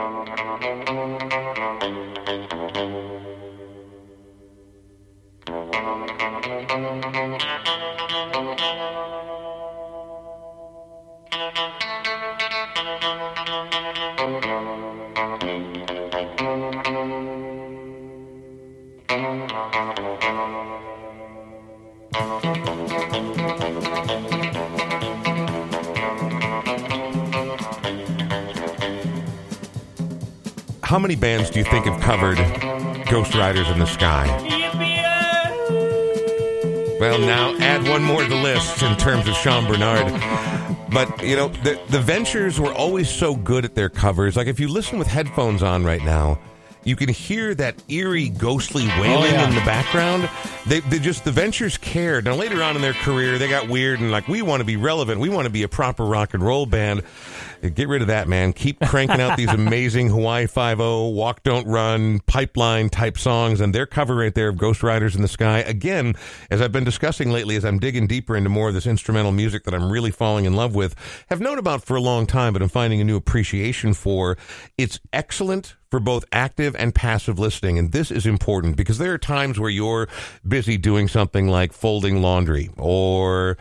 Thank you. How many bands do you think have covered Ghost Riders in the Sky? Well, now add one more to the list in terms of Sean Bernard. But, you know, the, the Ventures were always so good at their covers. Like, if you listen with headphones on right now, you can hear that eerie, ghostly oh, wailing yeah. in the background. They, they just, the Ventures cared. Now, later on in their career, they got weird and like, we want to be relevant. We want to be a proper rock and roll band. Get rid of that, man. Keep cranking out these amazing Hawaii Five O, Walk Don't Run, Pipeline type songs, and their cover right there of Ghost Riders in the Sky. Again, as I've been discussing lately, as I'm digging deeper into more of this instrumental music that I'm really falling in love with, have known about for a long time, but I'm finding a new appreciation for. It's excellent for both active and passive listening. And this is important because there are times where you're busy doing something like folding laundry or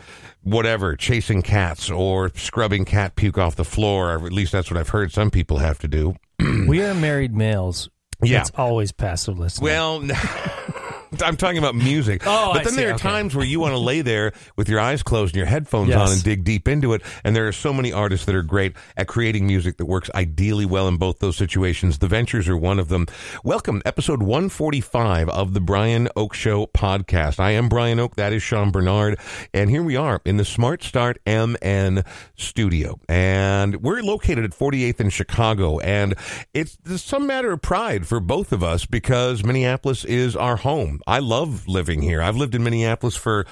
whatever, chasing cats or scrubbing cat puke off the floor. Or at least that's what I've heard some people have to do. we are married males. Yeah. It's always passive listening. Well, I'm talking about music. Oh, but I then see. there are Okay. times where you want to lay there with your eyes closed and your headphones on and dig deep into it. And there are so many artists that are great at creating music that works ideally well in both those situations. The Ventures are one of them. Welcome, episode 145 of the Brian Oake Show podcast. I am Brian Oake. That is Sean Bernard. And here we are in the Smart Start MN studio. And we're located at 48th in Chicago. And it's some matter of pride for both of us because Minneapolis is our home. I love living here. I've lived in Minneapolis for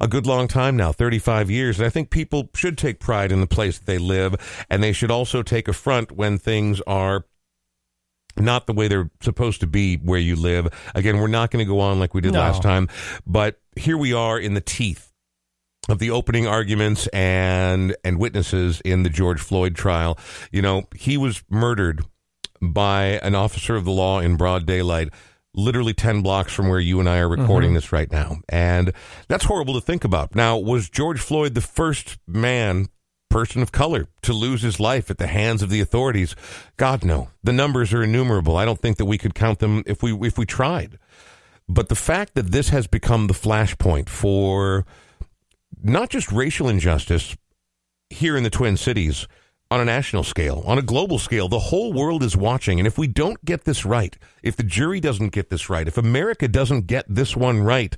a good long time now, 35 years. And I think people should take pride in the place that they live. And they should also take affront when things are not the way they're supposed to be where you live. Again, we're not going to go on like we did No. last time, but here we are in the teeth of the opening arguments and and witnesses in the George Floyd trial. You know, he was murdered by an officer of the law in broad daylight. Literally 10 blocks from where you and I are recording mm-hmm. this right now. And that's horrible to think about. Now, was George Floyd the first man person of color to lose his life at the hands of the authorities? God no. The numbers are innumerable. I don't think that we could count them if we if we tried. But the fact that this has become the flashpoint for not just racial injustice here in the Twin Cities on a national scale, on a global scale, the whole world is watching. And if we don't get this right, if the jury doesn't get this right, if America doesn't get this one right,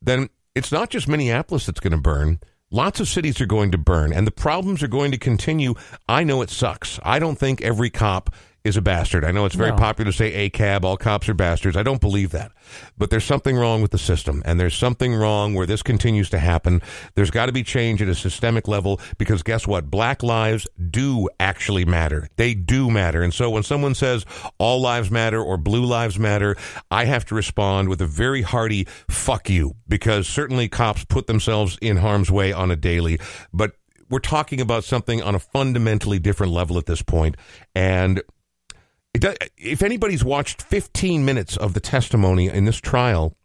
then it's not just Minneapolis that's going to burn. Lots of cities are going to burn, and the problems are going to continue. I know it sucks. I don't think every cop is a bastard. I know it's very No. popular to say a cab, all cops are bastards. I don't believe that. But there's something wrong with the system, and there's something wrong where this continues to happen. There's got to be change at a systemic level because guess what? Black lives do actually matter. They do matter. And so when someone says all lives matter or blue lives matter, I have to respond with a very hearty fuck you because certainly cops put themselves in harm's way on a daily. But we're talking about something on a fundamentally different level at this point, and does, if anybody's watched 15 minutes of the testimony in this trial,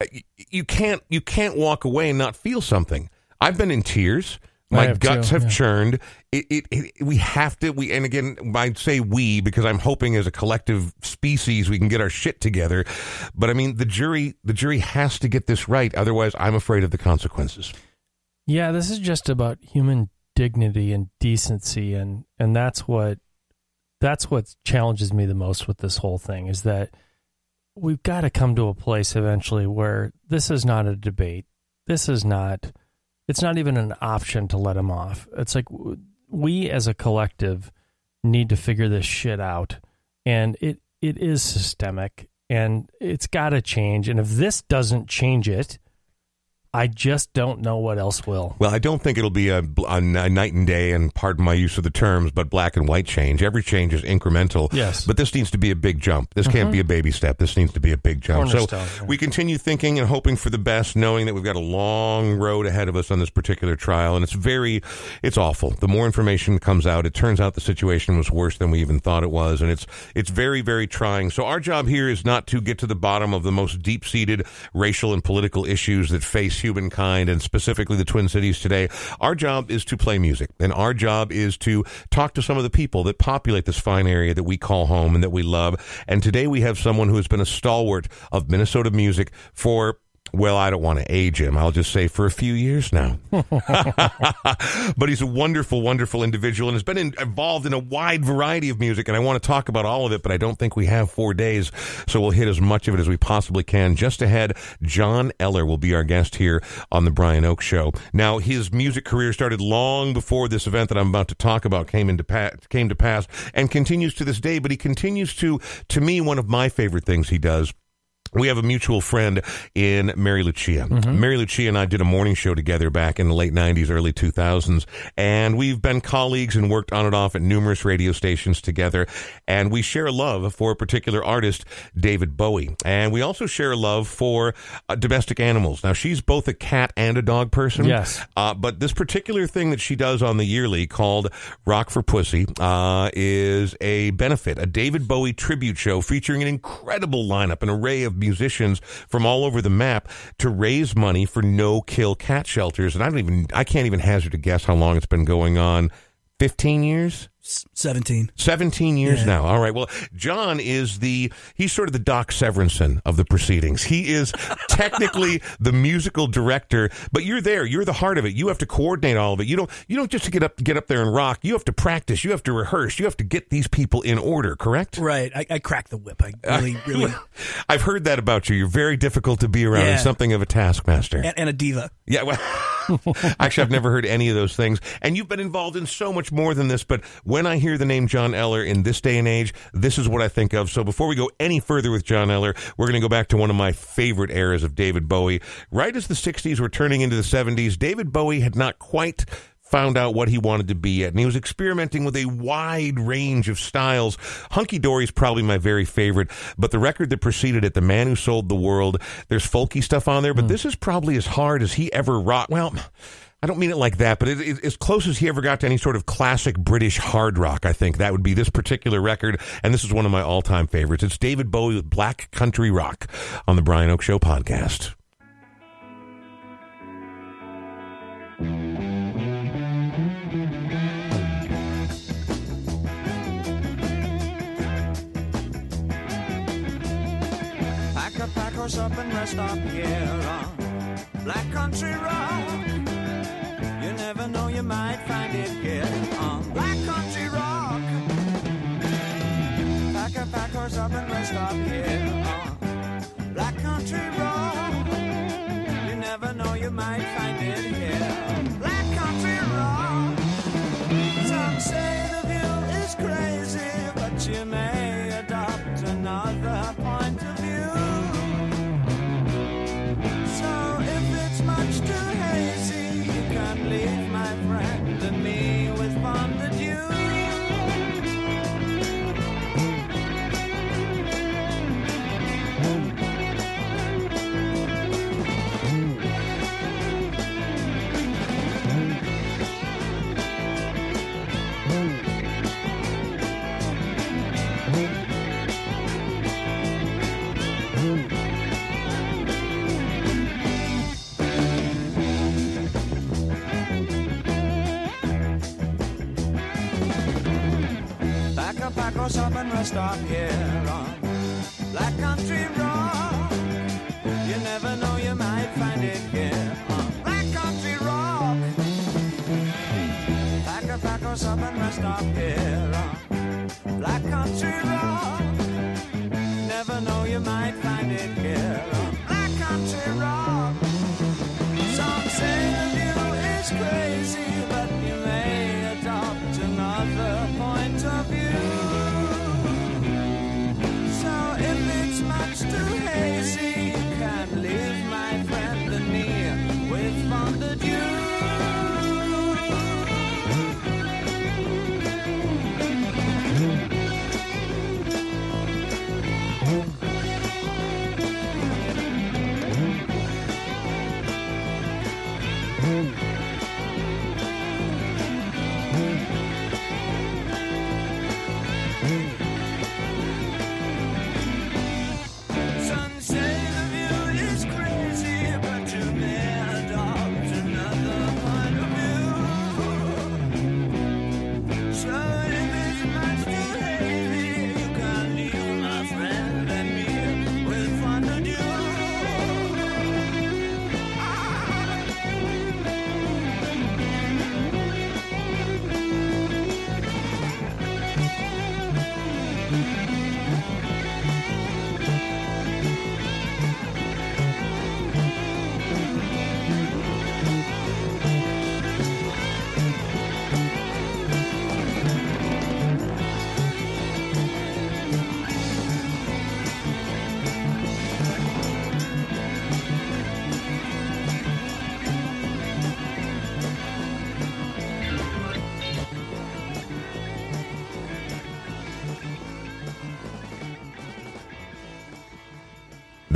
uh, you- you can't you can't walk away and not feel something. I've been in tears. My have guts too, have yeah. churned. It, it, it, we have to. We and again, I'd say we because I'm hoping as a collective species we can get our shit together. But I mean, the jury the jury has to get this right. Otherwise, I'm afraid of the consequences. Yeah, this is just about human dignity and decency and and that's what that's what challenges me the most with this whole thing is that we've got to come to a place eventually where this is not a debate. This is not it's not even an option to let him off. It's like we as a collective need to figure this shit out and it it is systemic and it's got to change and if this doesn't change it I just don't know what else will. Well, I don't think it'll be a, a, night and day, and pardon my use of the terms, but black and white change. Every change is incremental. Yes. But this needs to be a big jump. This can't be mm-hmm. a baby step. This needs to be a big jump. So yeah. we continue thinking and hoping for the best, knowing that we've got a long road ahead of us on this particular trial, and it's very, it's awful. The more information comes out, it turns out the situation was worse than we even thought it was, and it's it's very very trying. So our job here is not to get to the bottom of the most deep seated racial and political issues that face humankind, and specifically the Twin Cities today. Our job is to play music, and our job is to talk to some of the people that populate this fine area that we call home and that we love. And today we have someone who has been a stalwart of Minnesota music for well, I don't want to age him. I'll just say for a few years now. but he's a wonderful, wonderful individual and has been in, involved in a wide variety of music. And I want to talk about all of it, but I don't think we have four days. So we'll hit as much of it as we possibly can. Just ahead, John Eller will be our guest here on the Brian Oake Show. Now, his music career started long before this event that I'm about to talk about came into pa- came to pass and continues to this day. But he continues to, to me, one of my favorite things he does we have a mutual friend in Mary Lucia. Mary Lucia and I did a morning show together back in the late 90s, early 2000s, and we've been colleagues and worked on and off at numerous radio stations together. And we share a love for a particular artist, David Bowie. And we also share a love for uh, domestic animals. Now, she's both a cat and a dog person. Yes. Uh, but this particular thing that she does on the yearly called Rock for Pussy uh, is a benefit, a David Bowie tribute show featuring an incredible lineup, an array of musicians from all over the map to raise money for no kill cat shelters. And I don't even, I can't even hazard a guess how long it's been going on. 15 years? S- 17. 17 years Yeah. now. All right. Well, John is the, he's sort of the Doc Severinsen of the proceedings. He is technically the musical director, but you're there. You're the heart of it. You have to coordinate all of it. You don't, you don't just get up, get up there and rock. You have to practice. You have to rehearse. You have to get these people in order, correct? Right. I, I cracked the whip. I really, really. I've heard that about you. You're very difficult to be around and Yeah. something of a taskmaster. and, and a diva. Yeah, well, actually, I've never heard any of those things. And you've been involved in so much more than this. But when I hear the name John Eller in this day and age, this is what I think of. So before we go any further with John Eller, we're going to go back to one of my favorite eras of David Bowie. Right as the 60s were turning into the 70s, David Bowie had not quite found out what he wanted to be yet. And he was experimenting with a wide range of styles. Hunky Dory is probably my very favorite, but the record that preceded it, The Man Who Sold the World, there's folky stuff on there, but hmm. this is probably as hard as he ever rocked. Well, I don't mean it like that, but it, it, as close as he ever got to any sort of classic British hard rock, I think that would be this particular record. And this is one of my all time favorites. It's David Bowie with Black Country Rock on the Brian Oake Show podcast. Pack a pack horse up and rest up here on Black Country Rock. Never know, you might find it here on Black Country Rock. Pack a pack horse up and rest up here on Black Country Rock. You never know, you might find it here. Black Country Rock. Some say the view is crazy, but you may adopt another Pack a pack or up and rest up here on Black Country Rock. You never know, you might find it here on Black Country Rock. Pack a pack or up and rest up here on Black Country Rock.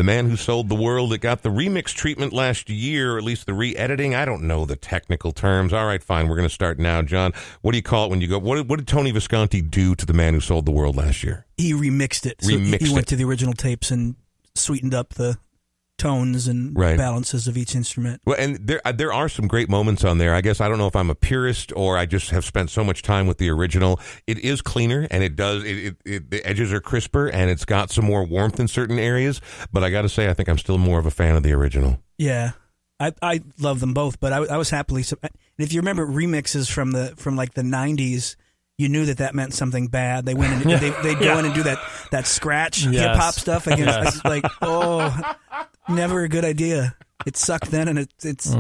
Man Who Sold the World. that got the remix treatment last year, or at least the re-editing. I don't know the technical terms. All right, fine. We're going to start now, John. What do you call it when you go? What, did- what did Tony Visconti do to The Man Who Sold the World last year? He remixed it. So Remixed he went it. to the original tapes and sweetened up the tones and Right. balances of each instrument. Well, and there uh, there are some great moments on there. I guess I don't know if I'm a purist or I just have spent so much time with the original. It is cleaner and it does it, it, it the edges are crisper and it's got some more warmth in certain areas. But I got to say, I think I'm still more of a fan of the original. Yeah, I I love them both, but I, I was happily. sur- And if you remember remixes from the from like the '90s, you knew that that meant something bad. They went and they they'd go in and do that that scratch Yes. hip hop stuff against. It's like oh, never a good idea. It sucked then, and it, it's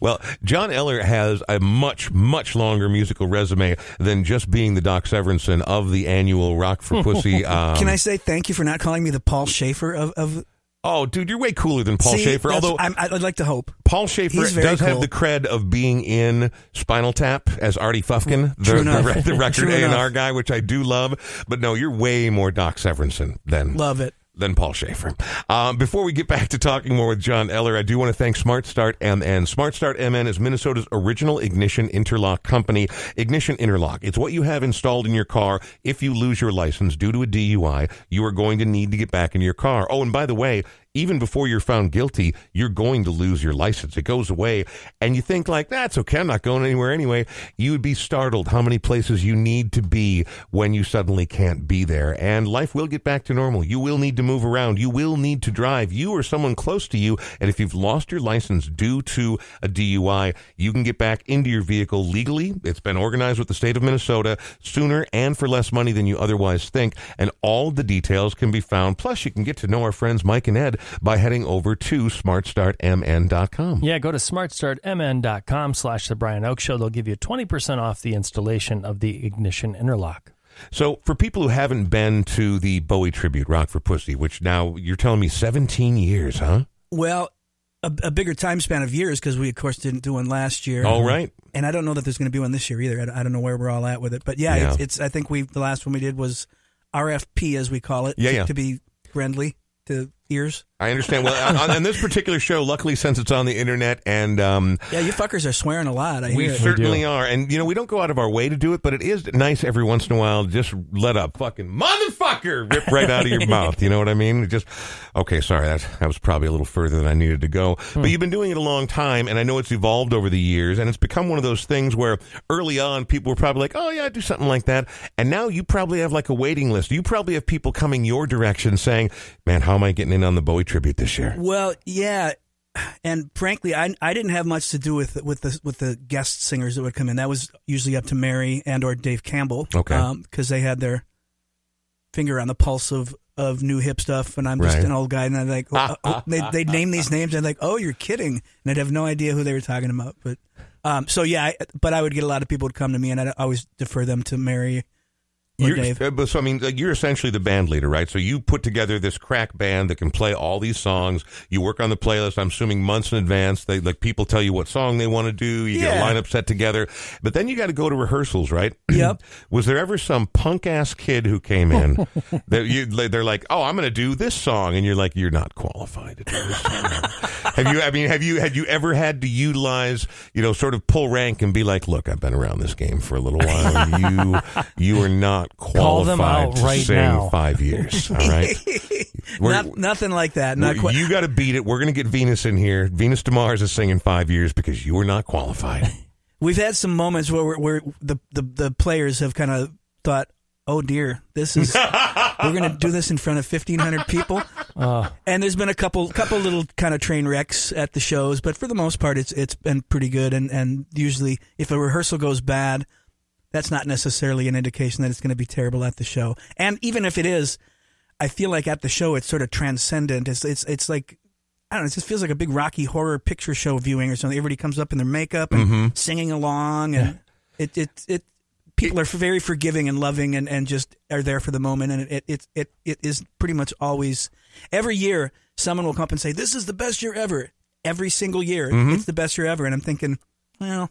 Well, John Eller has a much, much longer musical resume than just being the Doc Severinsen of the annual Rock for Pussy. Um, Can I say thank you for not calling me the Paul Shaffer of? of Oh, dude, you're way cooler than Paul See, Shaffer. Although I'm, I'd like to hope. Paul Shaffer He's very does have the cred of being in Spinal Tap as Artie Fufkin, the, the, the record A and R guy, which I do love. But no, you're way more Doc Severinsen than Love it. Than Paul Shaffer. Um, before we get back to talking more with John Eller, I do want to thank Smart Start MN. Smart Start MN is Minnesota's original ignition interlock company. Ignition Interlock. It's what you have installed in your car. If you lose your license due to a DUI, you are going to need to get back in your car. Oh, and by the way, even before you're found guilty, you're going to lose your license. It goes away. And you think like, that's okay. I'm not going anywhere anyway. You would be startled how many places you need to be when you suddenly can't be there. And life will get back to normal. You will need to move around. You will need to drive. You or someone close to you. And if you've lost your license due to a DUI, you can get back into your vehicle legally. It's been organized with the state of Minnesota sooner and for less money than you otherwise think. And all the details can be found. Plus, you can get to know our friends Mike and Ed by heading over to smartstartmn.com. Yeah, go to smartstartmn.com slash the Brian Oake Show. They'll give you 20% off the installation of the ignition interlock. So, for people who haven't been to the Bowie tribute, Rock for Pussy, which now you're telling me 17 years, huh? Well, a, a bigger time span of years because we of course didn't do one last year. All right. and I don't know that there's going to be one this year either. I, I don't know where we're all at with it, but yeah, Yeah. It's, it's. I think we the last one we did was RFP as we call it. Yeah, to, yeah. to be friendly to ears. I understand. Well, on, on this particular show, luckily, since it's on the internet and um, Yeah, you fuckers are swearing a lot. I we hear it. certainly are, and you know, we don't go out of our way to do it, but it is nice every once in a while to just let a fucking motherfucker rip right out of your mouth. You know what I mean? It just okay. Sorry, that that was probably a little further than I needed to go. But you've been doing it a long time, and I know it's evolved over the years, and it's become one of those things where early on people were probably like, "Oh yeah, I do something like that," and now you probably have like a waiting list. You probably have people coming your direction saying, "Man, how am I getting in on the Bowie tribute this year?" Well, yeah, and frankly, I I didn't have much to do with with the with the guest singers that would come in. That was usually up to Mary and or Dave Campbell. Okay. because they had their finger on the pulse of. Of new hip stuff, and I'm just Right. an old guy, and I'm like, oh, oh, they they name these names, and I'm like, oh, you're kidding, and I'd have no idea who they were talking about. But, um, so yeah, I, but I would get a lot of people would come to me, and I'd always defer them to Mary or Dave. uh, so I mean, like, you're essentially the band leader, right? So you put together this crack band that can play all these songs. You work on the playlist. I'm assuming months in advance. They like people tell you what song they want to do. You get a lineup set together, but then you got to go to rehearsals, right? Yep. Was there ever some punk ass kid who came in that you? They're like, "Oh, I'm going to do this song," and you're like, "You're not qualified to do this song." have you? I mean, have you? Had you ever had to utilize, you know, sort of pull rank and be like, "Look, I've been around this game for a little while. You, you are not Call them qualified out to right sing now." five years." All right. Not, nothing like that. Not quite. you got to beat it. We're going to get Venus in here. Venus DeMars is singing five years because you are not qualified. We've had some moments where, we're, where the, the the players have kind of thought, "Oh dear, this is we're going to do this in front of fifteen hundred people." Uh, And there's been a couple couple little kind of train wrecks at the shows, but for the most part, it's it's been pretty good. And and usually, if a rehearsal goes bad, that's not necessarily an indication that it's going to be terrible at the show. And even if it is, I feel like at the show it's sort of transcendent. It's it's it's like. I don't know. It just feels like a big Rocky Horror Picture Show viewing or something. Everybody comes up in their makeup and mm-hmm. singing along, and it it it people are very forgiving and loving, and, and just are there for the moment. And it it it it is pretty much always every year someone will come up and say, "This is the best year ever." Every single year, mm-hmm. it's the best year ever, and I'm thinking, well,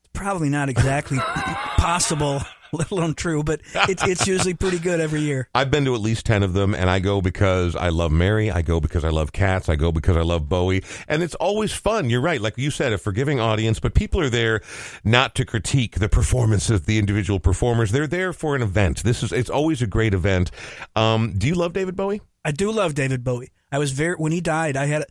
it's probably not exactly possible let alone true, but it's it's usually pretty good every year. I've been to at least 10 of them, and I go because I love Mary. I go because I love cats. I go because I love Bowie. And it's always fun. You're right. Like you said, a forgiving audience, but people are there not to critique the performance of the individual performers. They're there for an event. This is, it's always a great event. Um, do you love David Bowie? I do love David Bowie. I was very when he died. I had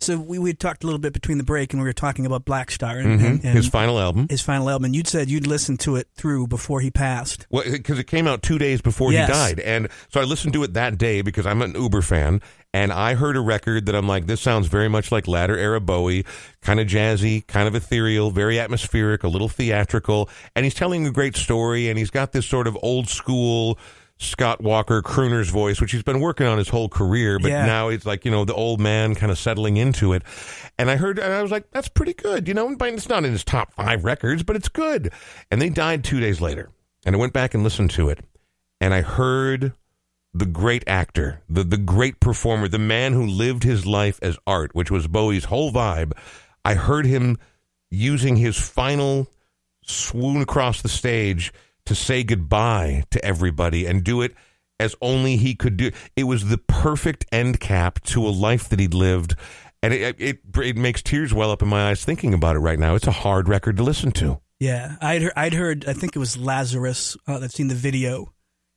so we we had talked a little bit between the break, and we were talking about Blackstar and, and, and Mm-hmm. His final album. his final album. And you'd said you'd listened to it through before he passed. Well, because it came out two days before Yes. he died, and so I listened to it that day because I'm an Uber fan, and I heard a record that I'm like, this sounds very much like latter era Bowie, kind of jazzy, kind of ethereal, very atmospheric, a little theatrical, and he's telling a great story, and he's got this sort of old school. Scott Walker crooner's voice, which he's been working on his whole career, but Yeah. now it's like you know the old man kind of settling into it. And I heard, and I was like, that's pretty good, you know. It's not in his top five records, but it's good. And they died two days later, and I went back and listened to it, and I heard the great actor, the the great performer, the man who lived his life as art, which was Bowie's whole vibe. I heard him using his final swoon across the stage to say goodbye to everybody and do it as only he could do. It was the perfect end cap to a life that he'd lived. And it, it it makes tears well up in my eyes thinking about it right now. It's a hard record to listen to. Yeah, I'd heard, I'd heard I think it was Lazarus. Uh, I've seen the video,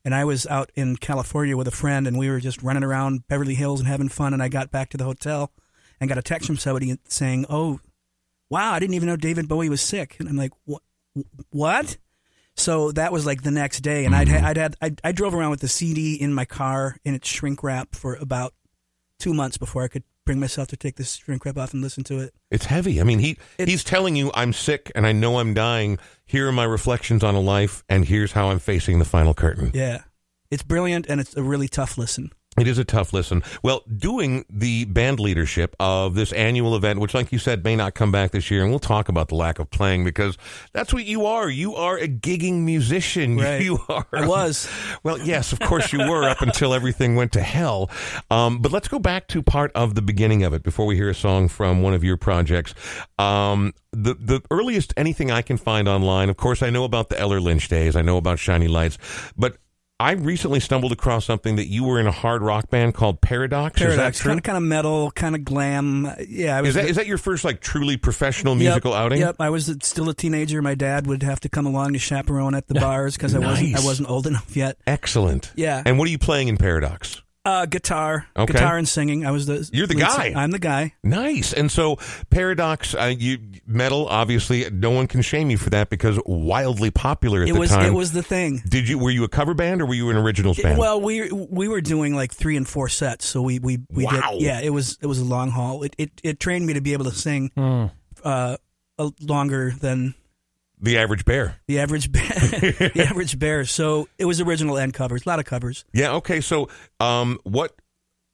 and I was out in California with a friend, and we were just running around Beverly Hills and having fun. And I got back to the hotel and got a text from somebody saying, "Oh, wow, I didn't even know David Bowie was sick." And I'm like, "What? What?" So that was like the next day, and I'd Mm-hmm. ha- I'd had I, I drove around with the CD in my car in its shrink wrap for about two months before I could bring myself to take this shrink wrap off and listen to it. It's heavy. I mean, he It's- he's telling you, "I'm sick and I know I'm dying. Here are my reflections on a life, and here's how I'm facing the final curtain." Yeah, it's brilliant, and it's a really tough listen. It is a tough listen. Well, doing the band leadership of this annual event, which, like you said, may not come back this year, and we'll talk about the lack of playing because that's what you are. You are a gigging musician. Right. You are. I was. Well, yes, of course you were up until everything went to hell. Um, but let's go back to part of the beginning of it before we hear a song from one of your projects. Um, the the earliest anything I can find online, of course, I know about the Eller Lynch days. I know about Shiny Lights, but. I recently stumbled across something that you were in a hard rock band called Paradox. Paradox, Is that true? kind of kind of metal, kind of glam. Yeah, I was. Is that, is that your first like truly professional Yep, musical outing? Yep, I was still a teenager. My dad would have to come along to chaperone at the bars because I wasn't I wasn't old enough yet. Excellent. Yeah. And what are you playing in Paradox? Uh, guitar, Okay. guitar and singing. I was the You're the guy. sing- I'm the guy. Nice. And so Paradox, uh, you metal, obviously, no one can shame you for that because wildly popular at It the was time. it was the thing. Did you were you a cover band or were you an originals band? Well, we we were doing like three and four sets, so we we, we Wow. did. Yeah, it was it was a long haul. It it, it trained me to be able to sing uh, a, longer than the average bear. the average bear. the average bear. So it was original and covers, a lot of covers. Yeah. Okay. So, um, what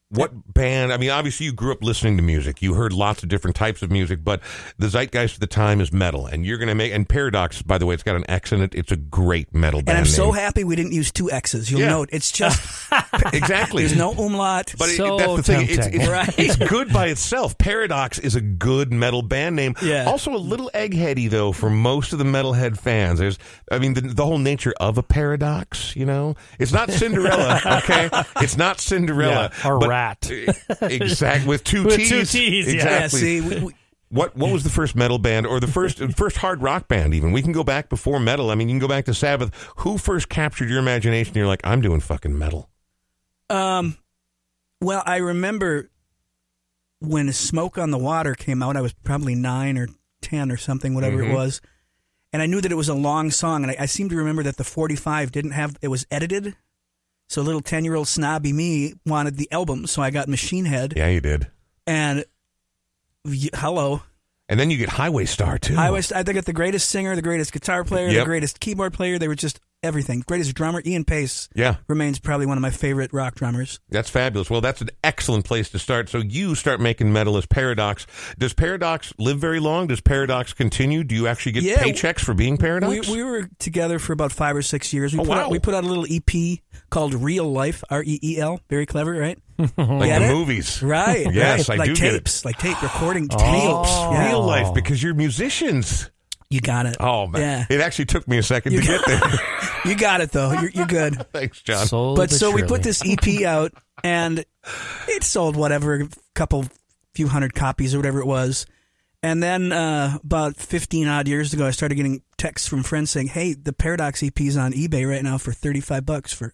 what band? I mean, obviously, you grew up listening to music. You heard lots of different types of music, but the zeitgeist of the time is metal, and you're going to make. And Paradox, by the way, it's got an X in it. It's a great metal band. And I'm so happy we didn't use two X's. You'll Yeah. note it's just exactly. there's no umlaut. But it- that's the thing. It's, it's, Right. it's good by itself. Paradox is a good metal band name. Yeah. Also a little eggheady though for most of the metalhead fans. There's, I mean, the, the whole nature of a paradox. You know, it's not Cinderella. okay, it's not Cinderella. Yeah, or but- rat. exactly with two With T's. two Ts, yeah. yeah, Exactly. see, we, we, What what was the first metal band or the first first hard rock band? Even we can go back before metal. I mean, you can go back to Sabbath. Who first captured your imagination? You're like, I'm doing fucking metal. um, well, I remember when Smoke on the Water came out. I was probably nine or ten or something, whatever Mhm. it was, and I knew that it was a long song. And I, I seem to remember that the 45 didn't have it was edited. So little ten year old snobby me wanted the album, so I got Machine Head Yeah, you did. and y- hello. And then you get Highway Star too. I was I think it's the greatest singer, the greatest guitar player, Yep. the greatest keyboard player. They were just everything. Greatest drummer, Ian Paice Yeah, remains probably one of my favorite rock drummers. that's fabulous. Well, that's an excellent place to start. So you start making metal as Paradox. Does Paradox live very long? Does Paradox continue? Do you actually get Yeah. paychecks for being Paradox? we were together for about five or six years. We Oh, put wow. out we put out a little EP called Real Life, R E E L. Very clever, right? like Get the it? movies. Right. Yes, right. I like do get it. tapes, like tape recording Oh. tapes. Yeah. Real life because you're musicians. You got it. Oh man, Yeah. it actually took me a second to get there. You got it though. You're, you're good. Thanks, John. Slowly but so we put this EP out, and it sold whatever, a couple, few hundred copies or whatever it was. And then uh, about 15 odd years ago, I started getting texts from friends saying, "Hey, the Paradox EP is on eBay right now for 35 bucks for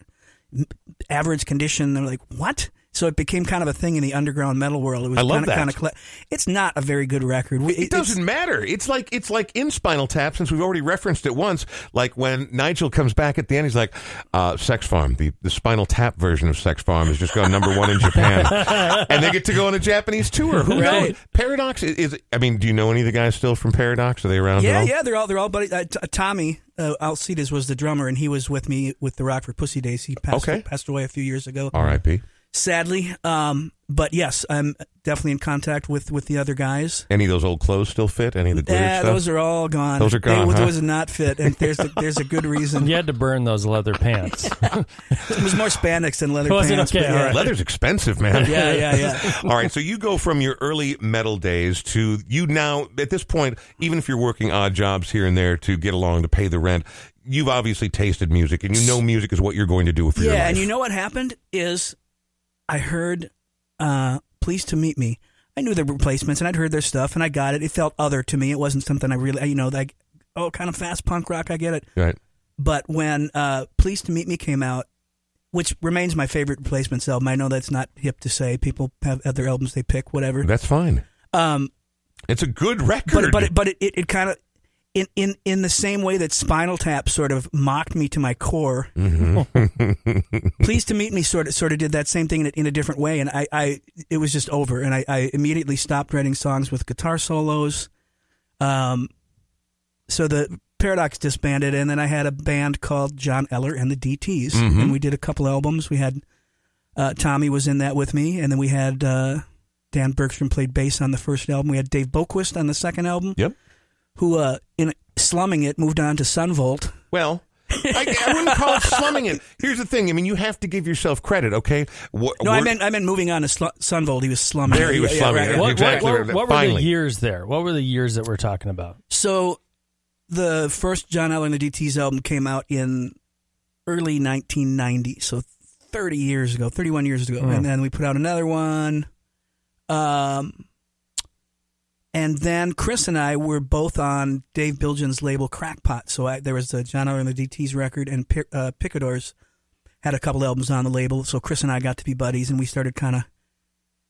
average condition." They're like, "What?" So it became kind of a thing in the underground metal world. It was I love kind of that. kind of. It's not a very good record. We- It doesn't matter. It's like it's like in Spinal Tap, since we've already referenced it once. Like when Nigel comes back at the end, he's like, uh, "Sex Farm, the, the Spinal Tap version of Sex Farm has just gone number one in Japan, and they get to go on a Japanese tour. Who Right. knows? Paradox is, is. I mean, do you know any of the guys still from Paradox? Are they around? Yeah, yeah, they're all they're all buddies. Uh, T- Tommy uh, Alcides was the drummer, and he was with me with the Rock for Pussy days. He passed Okay. passed away a few years ago, R.I.P. sadly. Um, but yes, I'm definitely in contact with with the other guys. Any of those old clothes still fit? Any of the glitter Yeah, stuff? those are all gone. Those are gone, They, huh? Those are not fit, and there's a, there's a good reason. You had to burn those leather pants. It was more spandex than leather Was it pants. okay? but yeah. All right. Leather's expensive, man. Yeah, yeah, yeah. All right, so you go from your early metal days to you now at this point, even if you're working odd jobs here and there to get along to pay the rent, you've obviously tasted music and you know music is what you're going to do for your Yeah, life. and you know what happened is I heard uh, "Pleased to Meet Me." I knew the replacements, and I'd heard their stuff, and I got it. It felt other to me. It wasn't something I really, you know, like oh, kind of fast punk rock. I get it. right. But when uh, "Pleased to Meet Me" came out, which remains my favorite replacements album, I know that's not hip to say. People have other albums they pick, whatever. That's fine. Um, It's a good record. but but it, but it, it, it kind of in, in in the same way that Spinal Tap sort of mocked me to my core. Pleased to meet me sort of sort of did that same thing in a, in a different way, and I, I it was just over, and I, I immediately stopped writing songs with guitar solos. Um, so the Paradox disbanded, and then I had a band called John Eller and the DTs, and we did a couple albums. We had uh, Tommy was in that with me, and then we had uh, Dan Bergstrom played bass on the first album. We had Dave Boquist on the second album Yep. Who uh in slumming it moved on to Son Volt. Well, I, I wouldn't call it slumming it. Here's the thing. I mean, you have to give yourself credit, okay? What, No, I meant I meant moving on to Sl- Son Volt. He was slumming. There he was Yeah, yeah, slumming right, what, Exactly what, what, what were Finally. the years there? What were the years that we're talking about? So the first John Eller and the DTs album came out in early 1990, so 30 years ago, 31 years ago, and then we put out another one. Um, and then Chris and I were both on Dave Bilgen's label Crackpot. So I, there was a John Eller and the DTs record, and uh, Picadors had a couple albums on the label. So Chris and I got to be buddies, and we started kind of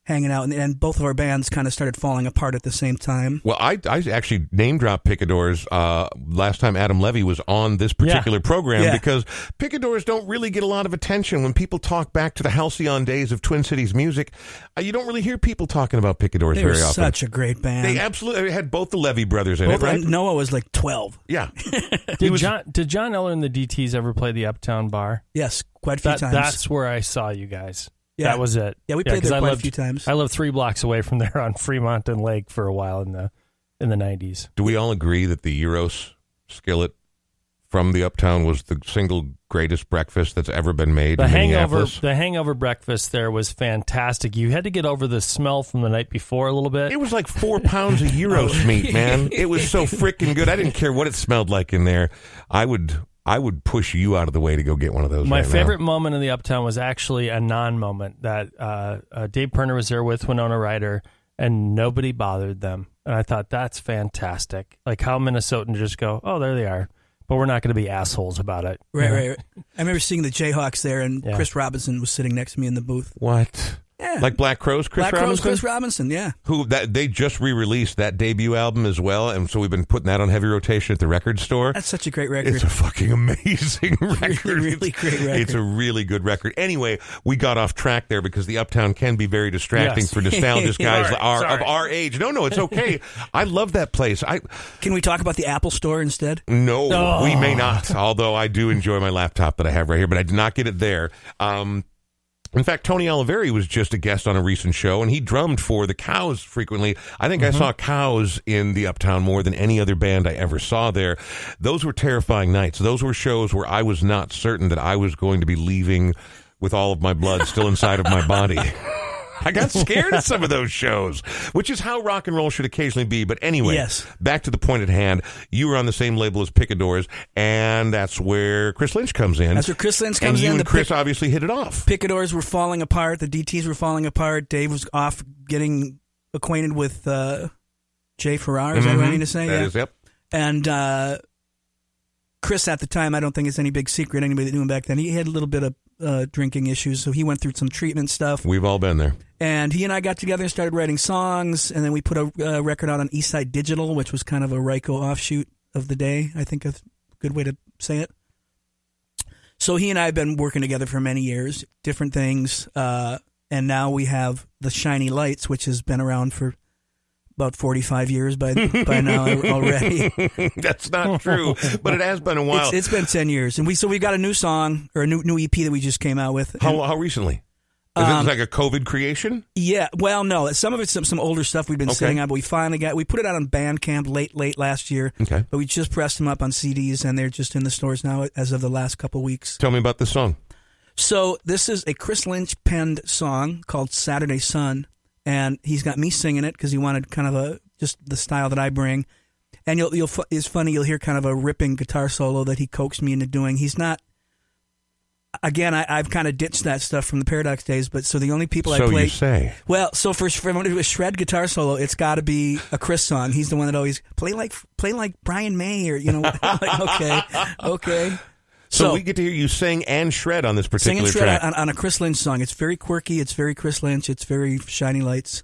hanging out, and, and both of our bands kind of started falling apart at the same time. Well, I, I actually name dropped Picadors uh, last time Adam Levy was on this particular program Yeah. because Picadors don't really get a lot of attention when people talk back to the halcyon days of Twin Cities music. Uh, you don't really hear people talking about Picadors They were very often. such a great band. they absolutely had both the Levy brothers in Both- it, right? and Noah was like 12. Yeah. Did was- John did John Eller and the DTs ever play the Uptown Bar? Yes, quite a few That, times. that's where I saw you guys. Yeah. That was it. Yeah, we played 'cause there I quite a few times. I lived three blocks away from there on Fremont and Lake for a while in the in the nineties. Do we all agree that the Euros skillet from the Uptown was the single greatest breakfast that's ever been made The in hangover Minneapolis? the hangover breakfast there was fantastic. You had to get over the smell from the night before a little bit. It was like four pounds of Euros meat, man. It was so freaking good. I didn't care what it smelled like in there. I would, I would push you out of the way to go get one of those. My right now. favorite moment in the Uptown was actually a non-moment that uh, uh, Dave Pirner was there with Winona Ryder, and nobody bothered them. And I thought that's fantastic. Like how Minnesotans just go, "Oh, there they are," but we're not going to be assholes about it. Right, You know? right, right. I remember seeing the Jayhawks there, and Yeah. Chris Robinson was sitting next to me in the booth. What? Yeah, Like Black Crowes, Chris Black Crowes, Robinson, Chris Robinson. Yeah, who that they just re-released that debut album as well, and so we've been putting that on heavy rotation at the record store. that's such a great record. It's a fucking amazing record. really It's- great record. It's a really good record. Anyway, we got off track there because the Uptown can be very distracting Yes. for nostalgic guys Sorry, our, of our age. No, no, it's okay. I love that place. I Can we talk about the Apple Store instead? no, Oh. we may not. Although I do enjoy my laptop that I have right here, but I did not get it there. Um, in fact, Tony Oliveri was just a guest on a recent show, and he drummed for the Cows frequently. I think I mm-hmm. saw Cows in the Uptown more than any other band I ever saw there. Those were terrifying nights. Those were shows where I was not certain that I was going to be leaving with all of my blood still inside of my body. I got scared at some of those shows, which is how rock and roll should occasionally be. But anyway, Yes. back to the point at hand. You were on the same label as Picadors, and that's where Chris Lynch comes in. That's where Chris Lynch and comes you in. and The Chris pic- obviously hit it off. Picadors were falling apart. The DTs were falling apart. Dave was off getting acquainted with uh, Jay Farrar. Is that what I mean to say? Mm-hmm. That yeah. is- yep. And uh, Chris, at the time, I don't think it's any big secret. Anybody that knew him back then, he had a little bit of uh, drinking issues, so he went through some treatment stuff. We've all been there. And he and I got together and started writing songs, and then we put a uh, record out on Eastside Digital, which was kind of a Ryko offshoot of the day. I think a good way to say it. So he and I have been working together for many years, different things, uh, and now we have the Shiny Lights, which has been around for about forty-five years by by now already. That's not true, but it has been a while. It's, it's been ten years, and we so we got a new song or a new new EP that we just came out with. how, how recently? Is Um, it like a COVID creation? Yeah, well, no, some of it's some, some older stuff we've been Okay. sitting on, but we finally got we put it out on Bandcamp late late last year. Okay. But we just pressed them up on CDs, and they're just in the stores now as of the last couple weeks. Tell me about the song. So this is a Chris Lynch penned song called Saturday Sun, and he's got me singing it because he wanted kind of a just the style that I bring. And you'll you'll it's funny you'll hear kind of a ripping guitar solo that he coaxed me into doing. He's not. Again, I, I've kind of ditched that stuff from the Paradox days, but so the only people so I you say. Well, so for for when do a shred guitar solo, it's got to be a Chris song. He's the one that always play like play like Brian May or you know like okay, okay. So, we get to hear you sing and shred on this particular sing and shred track. on, on a Chris Lynch song. It's very quirky. It's very Chris Lynch. It's very shiny lights.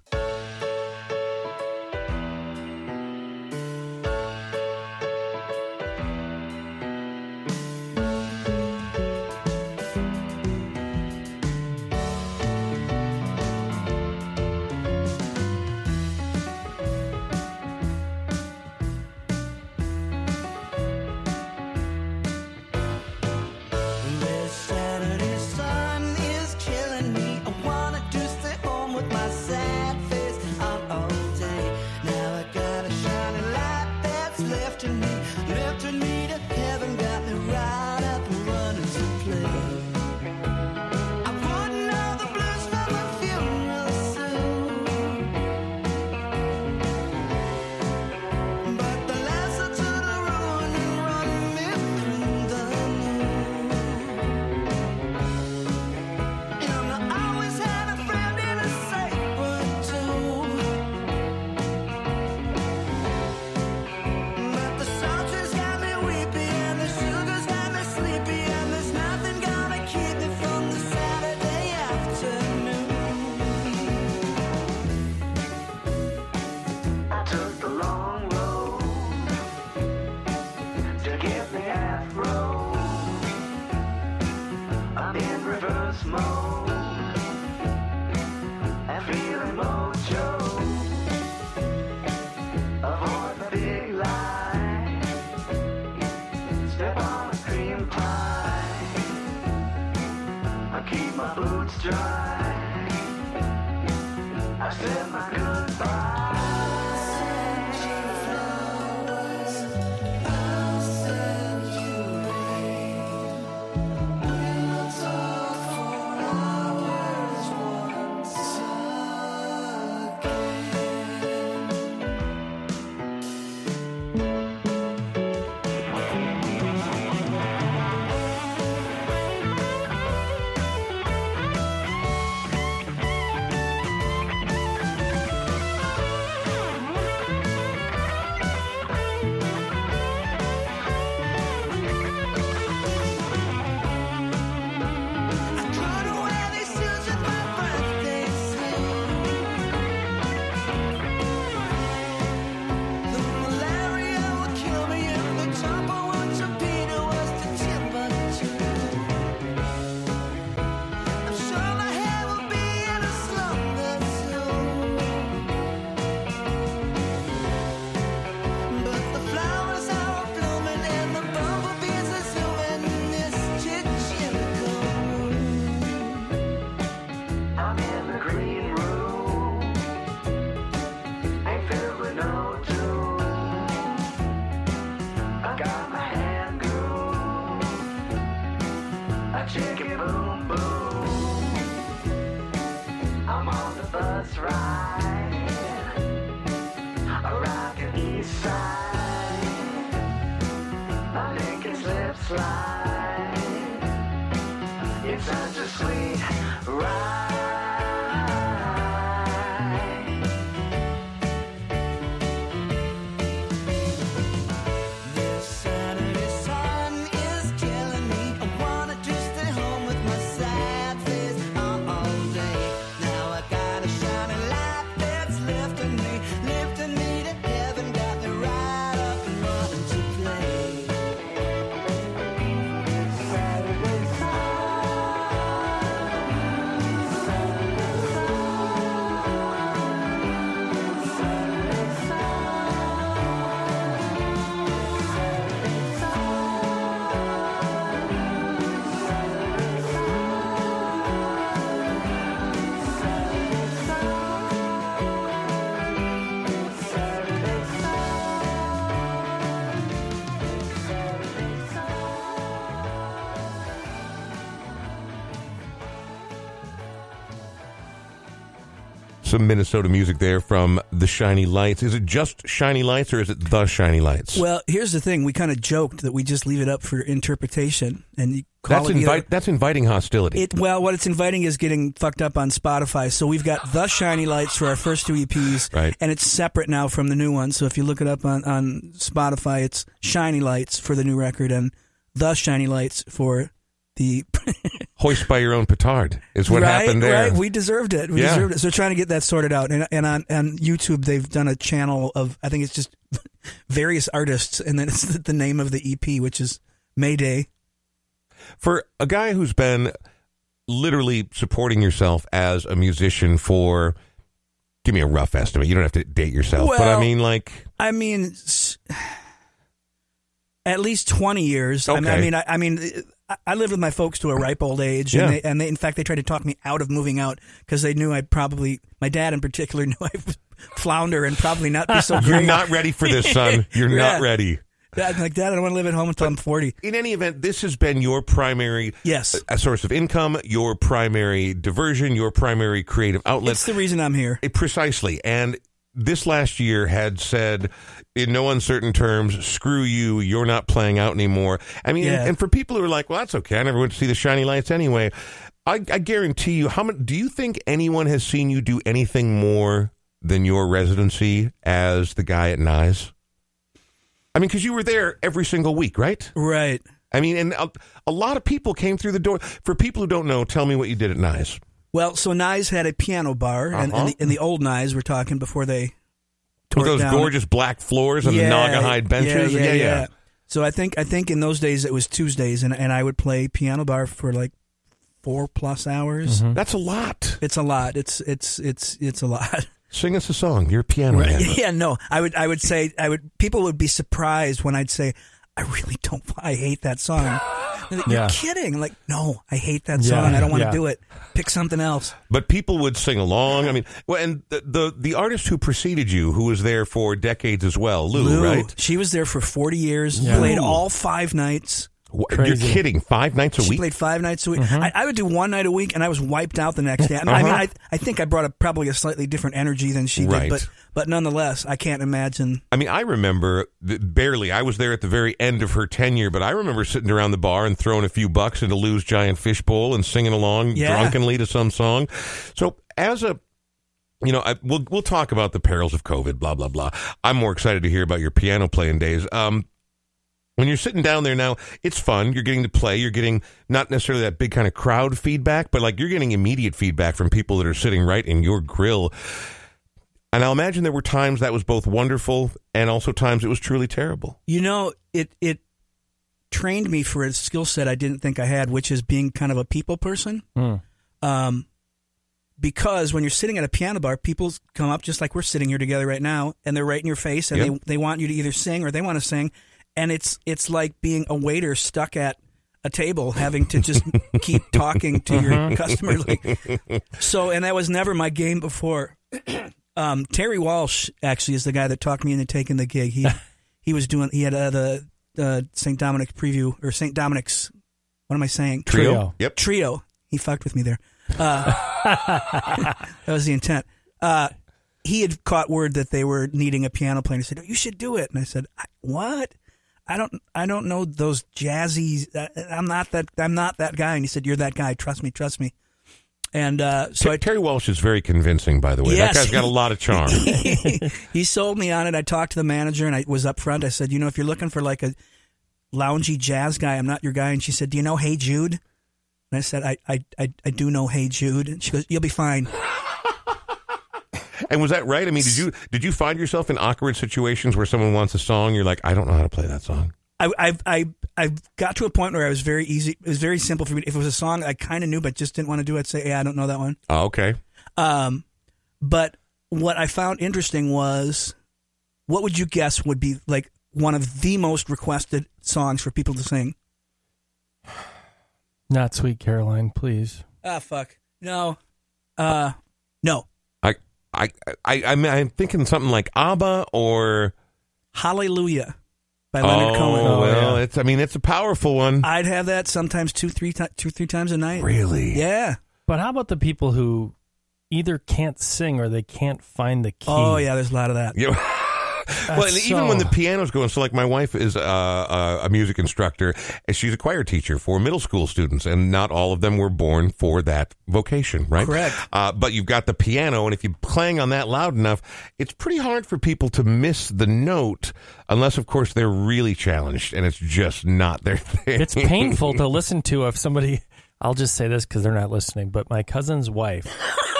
Some Minnesota music there from the Shiny Lights. Is it just Shiny Lights or is it the Shiny Lights? Well, here's the thing: we kind of joked that we just leave it up for interpretation, and you call that's either- That's inviting hostility. It well, what it's inviting is getting fucked up on Spotify. So we've got the Shiny Lights for our first two EPs, Right. And it's separate now from the new one. So if you look it up on on Spotify, it's Shiny Lights for the new record and the Shiny Lights for the Hoist by your own petard is what right, happened there. Right, we deserved it. We Yeah. deserved it. So trying to get that sorted out. And and on on YouTube, they've done a channel of I think it's just various artists, and then it's the name of the EP, which is Mayday. for a guy who's been literally supporting yourself as a musician for give me a rough estimate you don't have to date yourself but i mean like I mean, s- at least twenty years. I mean, I mean, I, I mean, I- I lived with my folks to a ripe old age, Yeah. and, they, and they, in fact, they tried to talk me out of moving out because they knew I'd probably, my dad in particular, knew I would flounder and probably not be so you're not ready for this son you're not ready Dad, like, Dad, I don't want to live at home until I'm forty. in any event this has been your primary Yes, a source of income your primary diversion your primary creative outlet it's the reason I'm here. Eh, Precisely. And this last year had said, in no uncertain terms, screw you, you're not playing out anymore. I mean, Yeah. and, and for people who are like, well, that's okay, I never went to see the shiny lights anyway. I, I guarantee you, how much do you think anyone has seen you do anything more than your residency as the guy at Nyes? I mean, because you were there every single week, right? Right. I mean, and a, a lot of people came through the door. For people who don't know, tell me what you did at Nyes. Well, so Nyes had a piano bar, and, Uh-huh. and, the, and the old Nyes we're talking before they tore With it those down. gorgeous black floors and the Naugahyde benches. Yeah, yeah, yeah. So I think I think in those days it was Tuesdays, and and I would play piano bar for like four plus hours. That's a lot. It's a lot. It's it's it's it's a lot. Sing us a song. You're a piano man. yeah, no. I would I would say I would. People would be surprised when I'd say I really don't. I hate that song. Like, You're Yeah. kidding? I'm like, no, I hate that Yeah, song. I don't want to yeah. do it. Pick something else. But people would sing along. I mean, well, and the, the the artist who preceded you, who was there for decades as well, Lou, Lou, right? She was there for 40 years. Yeah. Played all five nights. Wha- Crazy. You're kidding? Five nights a She week? played five nights a week. Mm-hmm. I, I would do one night a week, and I was wiped out the next day. I mean, I, Uh-huh. I, I think I brought a, probably a slightly different energy than she Right. did, but but nonetheless, I can't imagine. I mean, I remember barely. I was there at the very end of her tenure, but I remember sitting around the bar and throwing a few bucks into Lou's giant fishbowl and singing along Yeah. drunkenly to some song. So, as a you know, I, we'll we'll talk about the perils of COVID, blah blah blah. I'm more excited to hear about your piano playing days. Um, when you're sitting down there now, it's fun. You're getting to play. You're getting not necessarily that big kind of crowd feedback, but like you're getting immediate feedback from people that are sitting right in your grill. And I'll imagine there were times that was both wonderful and also times it was truly terrible. You know, it it trained me for a skill set I didn't think I had, which is being kind of a people person. Hmm. Um, because when you're sitting at a piano bar, people come up just like we're sitting here together right now, and they're right in your face, and Yep. they they want you to either sing or they want to sing, and it's it's like being a waiter stuck at a table having to just keep talking to your customer. Like, so, and that was never my game before. Um, Terry Walsh actually is the guy that talked me into taking the gig. He he was doing he had uh, the uh, St. Dominic's preview or St. Dominic's. What am I saying? Trio. Yep. Trio. He fucked with me there. Uh, that was the intent. uh, he had caught word that they were needing a piano player. He said, "You should do it." And I said, "I- "What? I don't. I don't know those jazzy. I'm not that. I'm not that guy." And he said, "You're that guy. Trust me. Trust me." And uh, so I Terry Walsh is very convincing, by the way. Yes. That guy's got a lot of charm. he sold me on it. I talked to the manager and I was up front. I said, you know, if you're looking for like a loungy jazz guy, I'm not your guy. And she said, do you know Hey Jude? And I said, I, I, I, I do know Hey Jude. And she goes, you'll be fine. And was that right? I mean, did you did you find yourself in awkward situations where someone wants a song, you're like, I don't know how to play that song. I, I, I, I got to a point where I was very easy. It was very simple for me. If it was a song I kind of knew but just didn't want to do it, I'd say, yeah, I don't know that one. Oh, okay. Um, but what I found interesting was, what would you guess would be like one of the most requested songs for people to sing? Not Sweet Caroline, please. Ah, fuck. No. Uh, no. I I I I mean, I'm thinking something like ABBA or Hallelujah by Leonard oh, Cohen. Oh, well, yeah. it's I mean, it's a powerful one. I'd have that sometimes two, three, ti- two, three times a night. really? Yeah. But how about the people who either can't sing or they can't find the key? Oh, yeah. There's a lot of that. Yeah. well, and That's even when the piano's going, so like my wife is uh, uh, a music instructor, and she's a choir teacher for middle school students, and not all of them were born for that vocation, right? Correct. Uh, but you've got the piano, and if you're playing on that loud enough, it's pretty hard for people to miss the note, unless, of course, they're really challenged, and it's just not their thing. it's painful to listen to if somebody I'll just say this because they're not listening, but my cousin's wife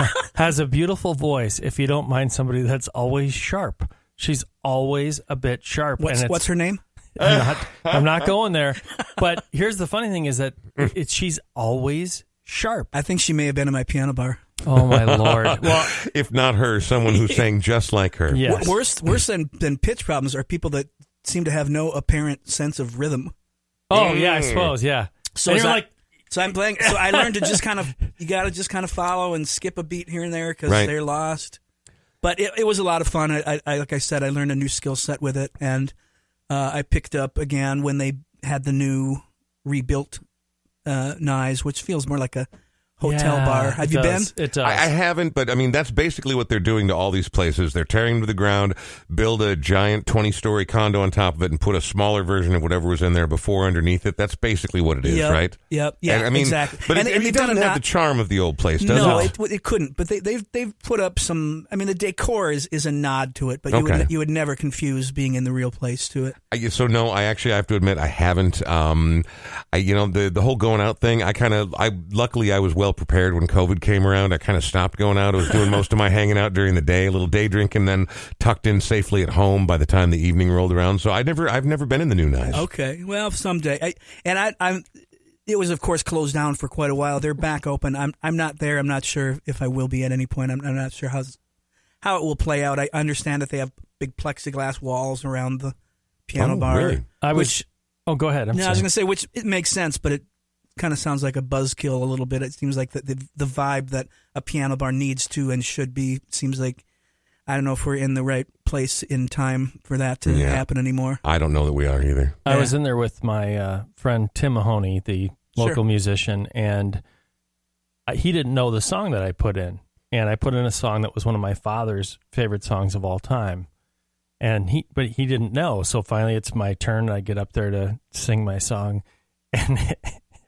has a beautiful voice. If you don't mind somebody that's always sharp, she's always a bit sharp. What's, and it's, what's her name? I'm not, I'm not going there. But here's the funny thing: is that it's she's always sharp. I think she may have been in my piano bar. Oh my lord! Well, if not her, someone who sang just like her. yes. W- Worse, worse than, than pitch problems are people that seem to have no apparent sense of rhythm. Oh yeah, I suppose. Yeah. So you're that- like, So I'm playing. So I learned to just kind of you got to just kind of follow and skip a beat here and there because Right. they're lost. But it, it was a lot of fun. I, I, like I said, I learned a new skill set with it, and uh, I picked up again when they had the new rebuilt uh, Nyes, which feels more like a hotel yeah, bar. Have you does. been? It does. I, I haven't, but I mean that's basically what they're doing to all these places. They're tearing them to the ground, build a giant twenty-story condo on top of it, and put a smaller version of whatever was in there before underneath it. That's basically what it is, Yep, right? Yep. Yeah. And, I mean, exactly. But and, it, and it they've doesn't a have not- the charm of the old place, does no, it? it, it couldn't. But they, they've they've put up some. I mean, the decor is, is a nod to it, but you Okay. would you would never confuse being in the real place to it. I, so no, I actually have to admit I haven't. Um, I you know the the whole going out thing. I kind of I luckily I was well prepared when COVID came around. I kind of stopped going out. I was doing most of my hanging out during the day, a little day drinking, then tucked in safely at home by the time the evening rolled around. So I never I've never been in the new Nye's. Okay, well, someday. I, and I, I'm. It was, of course, closed down for quite a while. They're back open. I'm. I'm not there. I'm not sure if I will be at any point. I'm, I'm not sure how how it will play out. I understand that they have big plexiglass walls around the piano Oh, bar. really? I was. which oh, go ahead. I'm no, I was going to say which it makes sense, but it kind of sounds like a buzzkill a little bit. It seems like the, the the vibe that a piano bar needs to and should be seems like I don't know if we're in the right place in time for that to Yeah. happen anymore. I don't know that we are either. I Yeah. was in there with my uh, friend Tim Mahoney, the local Sure. musician, and I, he didn't know the song that I put in, and I put in a song that was one of my father's favorite songs of all time, and he but he didn't know. So finally, it's my turn. I get up there to sing my song, and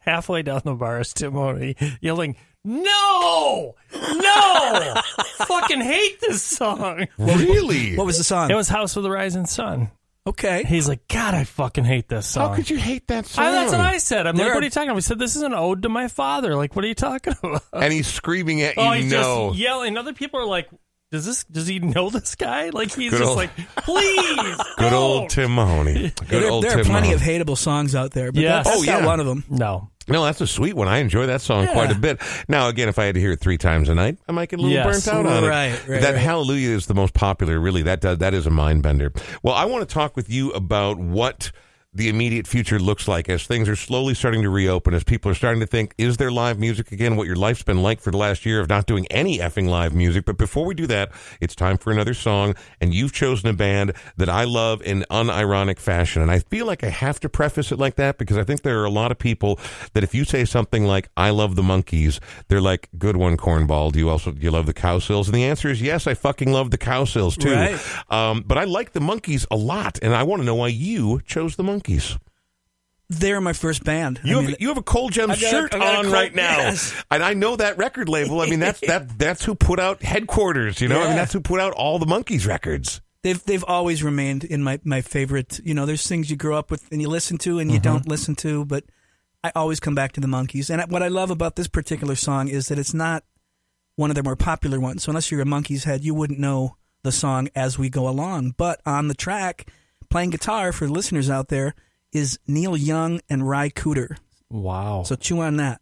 halfway down the bar is Tim Mahoney yelling. No, no, fucking hate this song. Really? What was the song? It was House of the Rising Sun. okay. He's like, God, I fucking hate this song. How could you hate that song? I, that's what I said. I'm There like, what are you talking about? He said, this is an ode to my father. Like, what are you talking about? and he's screaming at oh, you. oh, he's no. just yelling. Other people are like, does this, does he know this guy? Like, he's Good just old- like, please. Good don't." old Tim Mahoney. Good there old there are Tim plenty Mahoney. of hateable songs out there, but Yes. that's Oh, not yeah. one of them. No. No, that's a sweet one. I enjoy that song Yeah. quite a bit. Now, again, if I had to hear it three times a night, I might get a little Yes. burnt out on it. Right, right, that right. Hallelujah is the most popular. Really, that does, that is a mind bender. Well, I want to talk with you about what the immediate future looks like as things are slowly starting to reopen, as people are starting to think, is there live music again? What your life's been like for the last year of not doing any effing live music. But before we do that, it's time for another song. And you've chosen a band that I love in unironic fashion. And I feel like I have to preface it like that because I think there are a lot of people that if you say something like, I love the Monkees, they're like, good one, cornball. Do you also, do you love the Cowsills? And the answer is yes, I fucking love the Cowsills too. Right. Um, but I like the Monkees a lot. And I want to know why you chose the Monkees. They're my first band. You I have mean, you have a Colgems I've got a- shirt a on Cold- right now, yes. and I know that record label. I mean, that's that that's who put out Headquarters. You know, I mean, that's who put out all the Monkees records. they've they've always remained in my my favorite. You know, there's things you grow up with and you listen to and you Mm-hmm. don't listen to, but I always come back to the Monkees. And what I love about this particular song is that it's not one of their more popular ones. So unless you're a Monkees head, you wouldn't know the song as we go along. But on the track, playing guitar for listeners out there is Neil Young and Ry Cooder. Wow. So chew on that.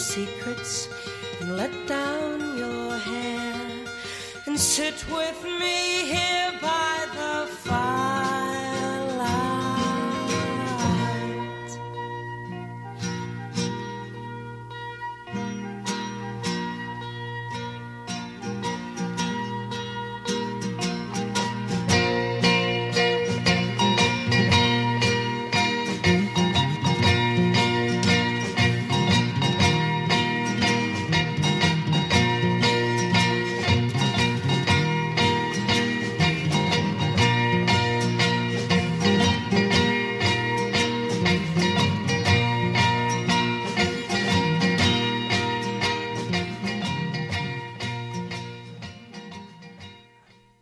Secrets and let down your hair and sit with me here by the firelight.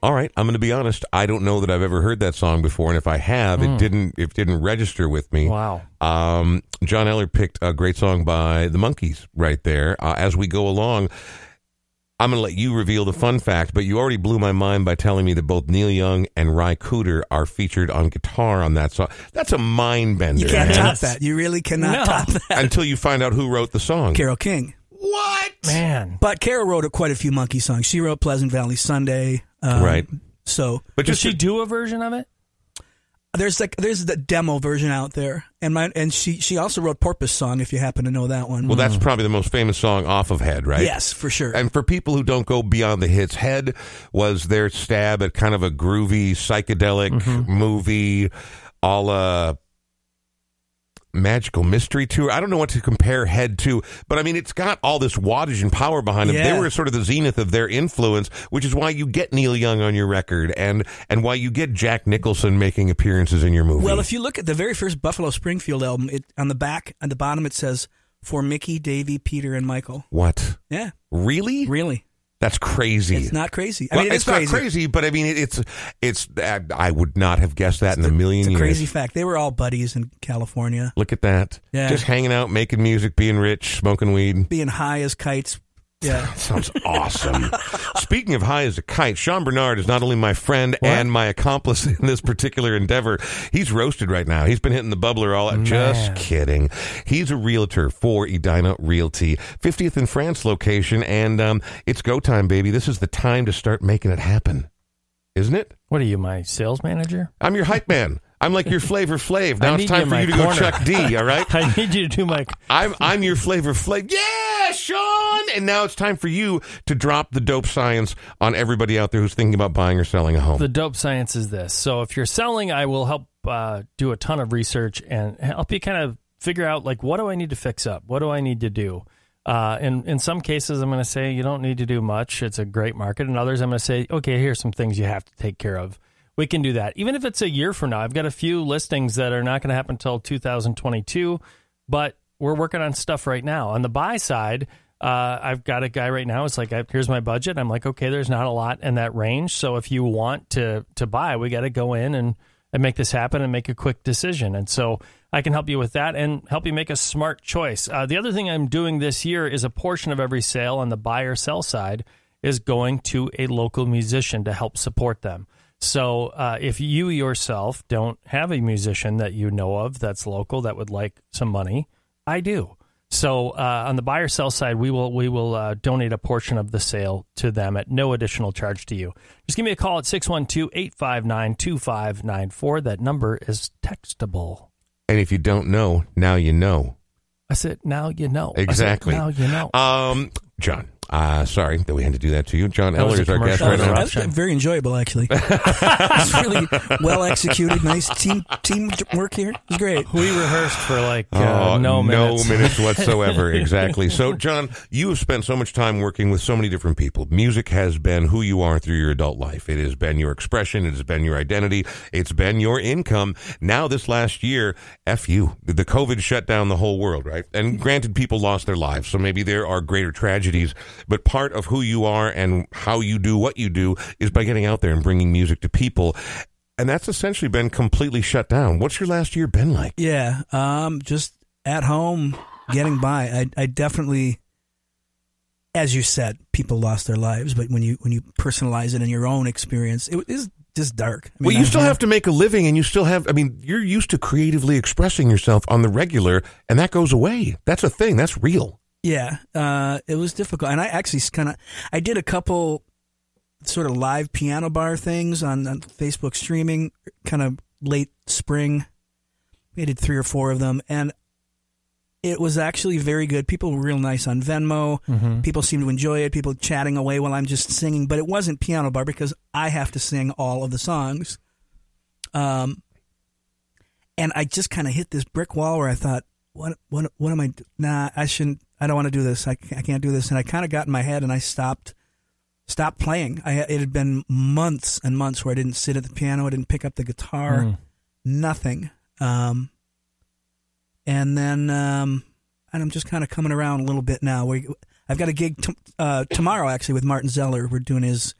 All right, I'm going to be honest. I don't know that I've ever heard that song before, and if I have, it didn't it didn't register with me. Wow. Um, John Eller picked a great song by the Monkees right there. Uh, as we go along, I'm going to let you reveal the fun fact, but you already blew my mind by telling me that both Neil Young and Ry Cooder are featured on guitar on that song. That's a mind bender. You can't man. top that. You really cannot No. top that. Until you find out who wrote the song. Carole King. What? Man. But Carole wrote quite a few Monkee songs. She wrote Pleasant Valley Sunday. Um, Right. So But does just she do a version of it? there's like there's the demo version out there, and my and she she also wrote Porpoise Song if you happen to know that one. well, that's probably the most famous song off of Head, right? yes, for sure. And for people who don't go beyond the hits, Head was their stab at kind of a groovy psychedelic Mm-hmm. movie, a la magical mystery tour. I don't know what to compare Head to, but I mean, it's got all this wattage and power behind them. They were sort of the zenith of their influence, which is why you get Neil Young on your record and and why you get Jack Nicholson making appearances in your movie. Well, if you look at the very first Buffalo Springfield album, it on the back on the bottom it says for Mickey, Davy, Peter, and Michael. what? Yeah, Really? really, That's crazy. it's not crazy. I Well, mean, it's, it's, crazy. not crazy, but I mean, it, it's it's. I, I would not have guessed that in a million It's a years. crazy fact. They were all buddies in California, Look at that. Yeah. Just hanging out, making music, being rich, smoking weed. being high as kites. Yeah, Sounds awesome. Speaking of high as a kite, Sean Bernard is not only my friend and my accomplice in this particular endeavor. He's roasted right now. He's been hitting the bubbler all. Just kidding. He's a realtor for Edina Realty, 50th and France location, and um, it's go time, baby. This is the time to start making it happen, isn't it? What are you, my sales manager? I'm your hype man. I'm like your Flavor Flav. Now I it's time for you to go corner. Chuck D. All right. I need you to do my. I'm I'm your Flavor Flav. Yeah, Sean. And now it's time for you to drop the dope science on everybody out there who's thinking about buying or selling a home. The dope science is this. So if you're selling, I will help uh, do a ton of research and help you kind of figure out like what do I need to fix up? What do I need to do? Uh, and in some cases, I'm going to say you don't need to do much. It's a great market. And others, I'm going to say, okay, here's some things you have to take care of. We can do that. Even if it's a year from now, I've got a few listings that are not going to happen until 2022, but we're working on stuff right now. On the buy side, uh, I've got a guy right now. It's like, here's my budget. I'm like, okay, there's not a lot in that range. So if you want to to buy, we got to go in and and make this happen and make a quick decision. And so I can help you with that and help you make a smart choice. Uh, the other thing I'm doing this year is a portion of every sale on the buy or sell side is going to a local musician to help support them. So uh, if you yourself don't have a musician that you know of that's local that would like some money, I do. So uh, on the buy or sell side, we will we will uh, donate a portion of the sale to them at no additional charge to you. Just give me a call at 612-859-2594. That number is textable. and if you don't know, now you know. I said, now you know. I said, Exactly. now you know. Um, John. Uh, sorry that we had to do that to you. John That Eller is our guest right now. interruption. That's very enjoyable, actually. it's really well executed. Nice team team work here. It was great. we rehearsed for like uh, Oh, no minutes. whatsoever. exactly. So, John, you have spent so much time working with so many different people. Music has been who you are through your adult life. It has been your expression. It has been your identity. It's been your income. Now, this last year, F you. The COVID shut down the whole world, right? And granted, people lost their lives. So maybe there are greater tragedies. But part of who you are and how you do what you do is by getting out there and bringing music to people. And that's essentially been completely shut down. What's your last year been like? Yeah, um, just at home, getting by. I, I definitely, as you said, people lost their lives, but when you when you personalize it in your own experience, it is just dark. I well, you I still have to make a living, and you still have. I mean, you're used to creatively expressing yourself on the regular, and that goes away. That's a thing. That's real. Yeah, uh, it was difficult, and I actually kind of I did a couple sort of live piano bar things on, on Facebook streaming, kind of late spring. We did three or four of them, and it was actually very good. People were real nice on Venmo. People seemed to enjoy it. People chatting away while I'm just singing, but it wasn't piano bar because I have to sing all of the songs. Um, and I just kind of hit this brick wall where I thought, what, what, what am I? Nah, I shouldn't. I don't want to do this. I, I can't do this. And I kind of got in my head and I stopped, stopped playing. I it had been months and months where I didn't sit at the piano. I didn't pick up the guitar. Nothing. Um, and then, um, and I'm just kind of coming around a little bit now. We, I've got a gig t- uh, tomorrow actually with Martin Zellar. We're doing his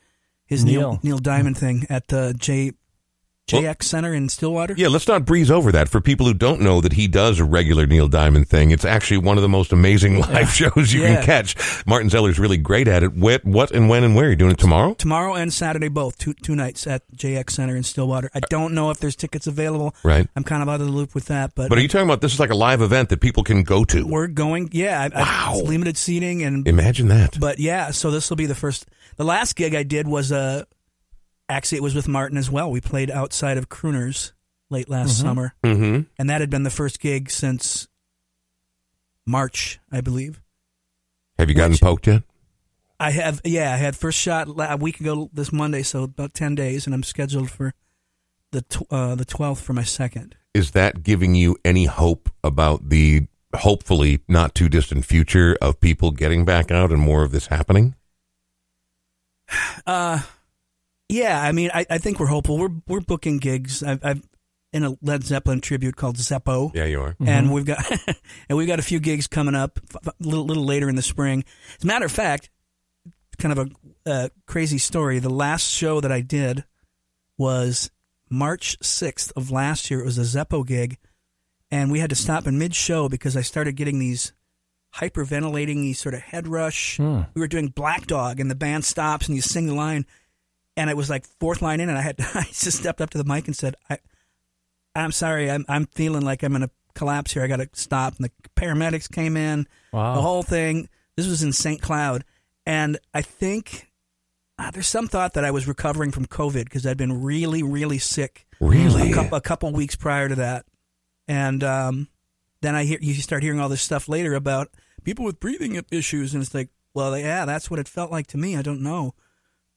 his Neil Neil. Neil Diamond thing at the J JX Center in Stillwater. Yeah, let's not breeze over that. For people who don't know that he does a regular Neil Diamond thing, it's actually one of the most amazing live shows you Yeah. can catch. Martin Zellar's really great at it. What, what and when and where? Are you doing it tomorrow? Tomorrow and Saturday both, two two nights at JX Center in Stillwater. I don't know if there's tickets available. Right. I'm kind of out of the loop with that, but, But are you talking about this is like a live event that people can go to? we're going. Yeah, I, I, Wow. it's limited seating and Imagine that. But yeah, so this will be the first. The last gig I did was uh, actually it was with Martin as well. We played outside of Crooners late last summer, Mm-hmm. and that had been the first gig since March, I believe. Have you gotten Which- poked yet? I have, yeah, I had first shot a week ago this Monday, so about ten days, and I'm scheduled for the tw- uh, the twelfth for my second. Is that giving you any hope about the hopefully not too distant future of people getting back out and more of this happening? Uh, yeah, I mean, I, I think we're hopeful. We're we're booking gigs. I've, I've in a Led Zeppelin tribute called Zeppo. Yeah, you are. and we've got and we've got a few gigs coming up a little little later in the spring. As a matter of fact, kind of a uh, crazy story. The last show that I did was March sixth of last year. It was a Zeppo gig, and we had to stop in mid show because I started getting these hyperventilating, these sort of head rush. Hmm. We were doing Black Dog, and the band stops and you sing the line, and it was like fourth line in, and I had I just stepped up to the mic and said, "I." I'm sorry, I'm I'm feeling like I'm gonna collapse here. I got to stop. And the paramedics came in, Wow. the whole thing. This was in St. Cloud, and I think uh, there's some thought that I was recovering from COVID because I'd been really, really sick. Really? a couple, a couple weeks prior to that, and um, then I hear you start hearing all this stuff later about people with breathing issues, and it's like, well, yeah, that's what it felt like to me. I don't know,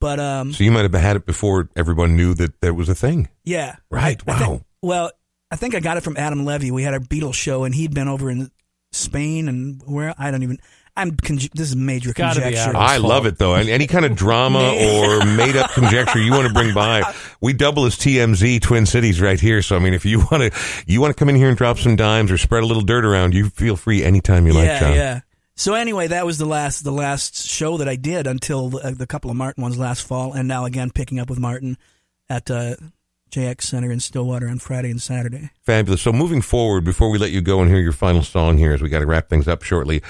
but um, So you might have had it before everyone knew that there was a thing. yeah, Right. I thi- Wow. well, I think I got it from Adam Levy. We had our Beatles show, and he'd been over in Spain and where I don't even. I'm conj- this is major conjecture. I love it though. And any kind of drama or made up conjecture you want to bring by, we double as TMZ Twin Cities right here. So I mean, if you want to, you want to come in here and drop some dimes or spread a little dirt around, you feel free anytime you yeah, like, John. yeah. So anyway, that was the last the last show that I did until the, uh, the couple of Martin ones last fall, and now again picking up with Martin at uh, JX Center in Stillwater on Friday and Saturday. Fabulous. So moving forward, before we let you go and hear your final song here, as we got to wrap things up shortly.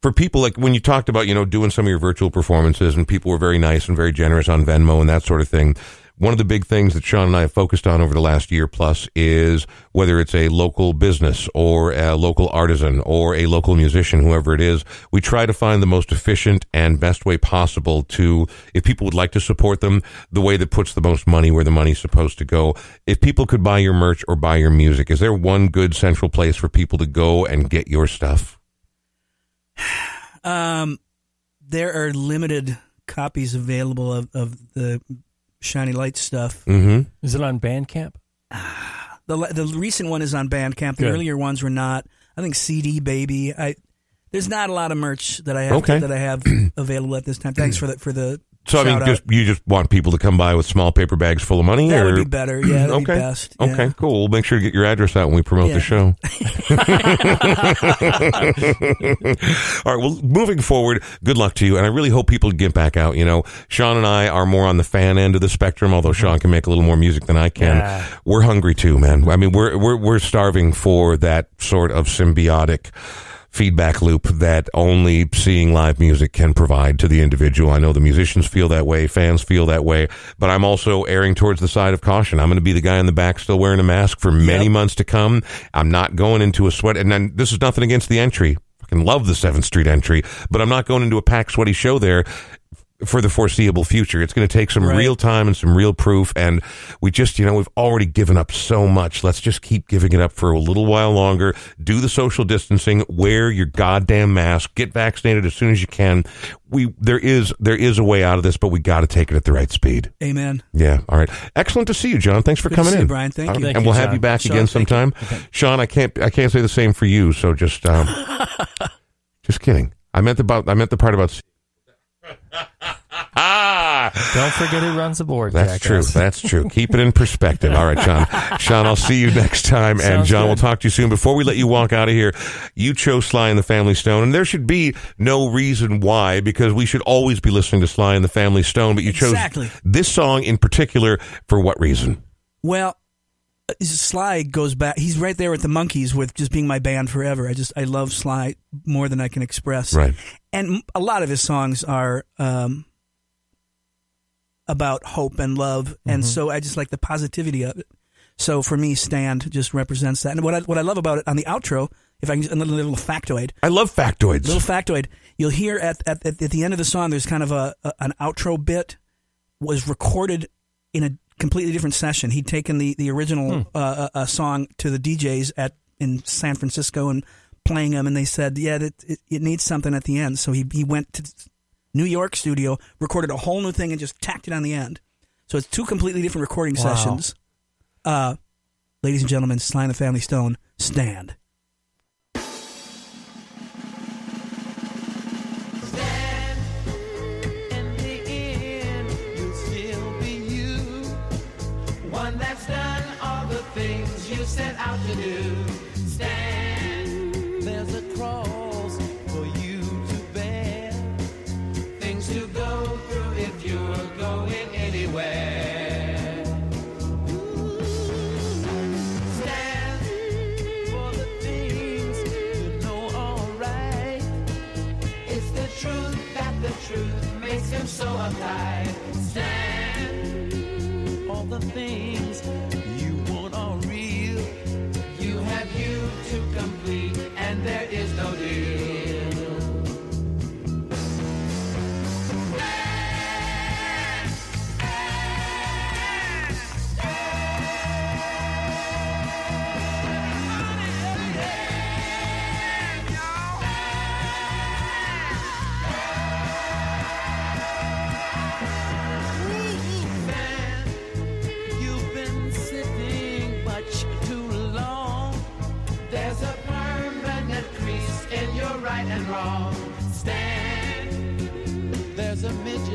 For people like when you talked about, you know, doing some of your virtual performances and people were very nice and very generous on Venmo and that sort of thing. One of the big things that Sean and I have focused on over the last year plus is whether it's a local business or a local artisan or a local musician, whoever it is, we try to find the most efficient and best way possible to, if people would like to support them, the way that puts the most money where the money's supposed to go. If people could buy your merch or buy your music, is there one good central place for people to go and get your stuff? Um, there are limited copies available of, of the Shiny Light stuff. Mm-hmm. Is it on Bandcamp? The the recent one is on Bandcamp. The Good. earlier ones were not. I think CD Baby. I there's not a lot of merch that I have Okay. that I have available at this time. Thanks for the for the So I mean, out. just you just want people to come by with small paper bags full of money, that or would be better. Yeah, okay, be best. Yeah. okay, cool. We'll make sure to get your address out when we promote Yeah. the show. All right. Well, moving forward, good luck to you, and I really hope people get back out. You know, Sean and I are more on the fan end of the spectrum, although Sean can make a little more music than I can. Yeah. We're hungry too, man. I mean, we're we're we're starving for that sort of symbiotic feedback loop that only seeing live music can provide to the individual. I know the musicians feel that way, fans feel that way, but I'm also erring towards the side of caution. I'm going to be the guy in the back still wearing a mask for many Yep. months to come. I'm not going into a sweat, and then this is nothing against the entry. I can love the Seventh Street entry, but I'm not going into a packed, sweaty show there for the foreseeable future. It's going to take some Right. real time and some real proof. And we just, you know, we've already given up so much. Let's just keep giving it up for a little while longer. Do the social distancing, wear your goddamn mask, get vaccinated as soon as you can. We, there is, there is a way out of this, but we got to take it at the right speed. Amen. Yeah. All right. Excellent to see you, John. Thanks for Good coming in. you, Brian. Thank All you. right. Thank and you, we'll have John. you back Sean, again sometime. Sean, I can't, I can't say the same for you. So just, um, just kidding. I meant about, I meant the part about. Ah, Don't forget who runs the board. That's true. jackass. That's true. Keep it in perspective. All right, Sean. Sean, I'll see you next time. and John, good. we'll talk to you soon. Before we let you walk out of here, you chose Sly and the Family Stone, and there should be no reason why, because we should always be listening to Sly and the Family Stone. But you chose Exactly. this song in particular for what reason? Well, Sly goes back. He's right there with the Monkees with just being my band forever. I just I love Sly more than I can express. Right. And a lot of his songs are um, about hope and love, and so I just like the positivity of it. So for me, "Stand" just represents that. And what I what I love about it on the outro, if I can, a little, little factoid, I love factoids. little factoid. You'll hear at, at, at, at the end of the song, there's kind of a, a an outro bit was recorded in a completely different session. He'd taken the the original uh, uh, uh, song to the DJs at in San Francisco and playing them, and they said, "Yeah, it, it, it needs something at the end." So he he went to New York studio, recorded a whole new thing, and just tacked it on the end. So it's two completely different recording Wow. sessions. Uh, ladies and gentlemen, Sly and the Family Stone, stand. Set out to do. Stand. There's a cross for you to bear. Things to go through if you're going anywhere. Stand for the things you know are right. It's the truth that the truth makes him so uptight. Stand. All the things right and wrong. Stand. There's a midget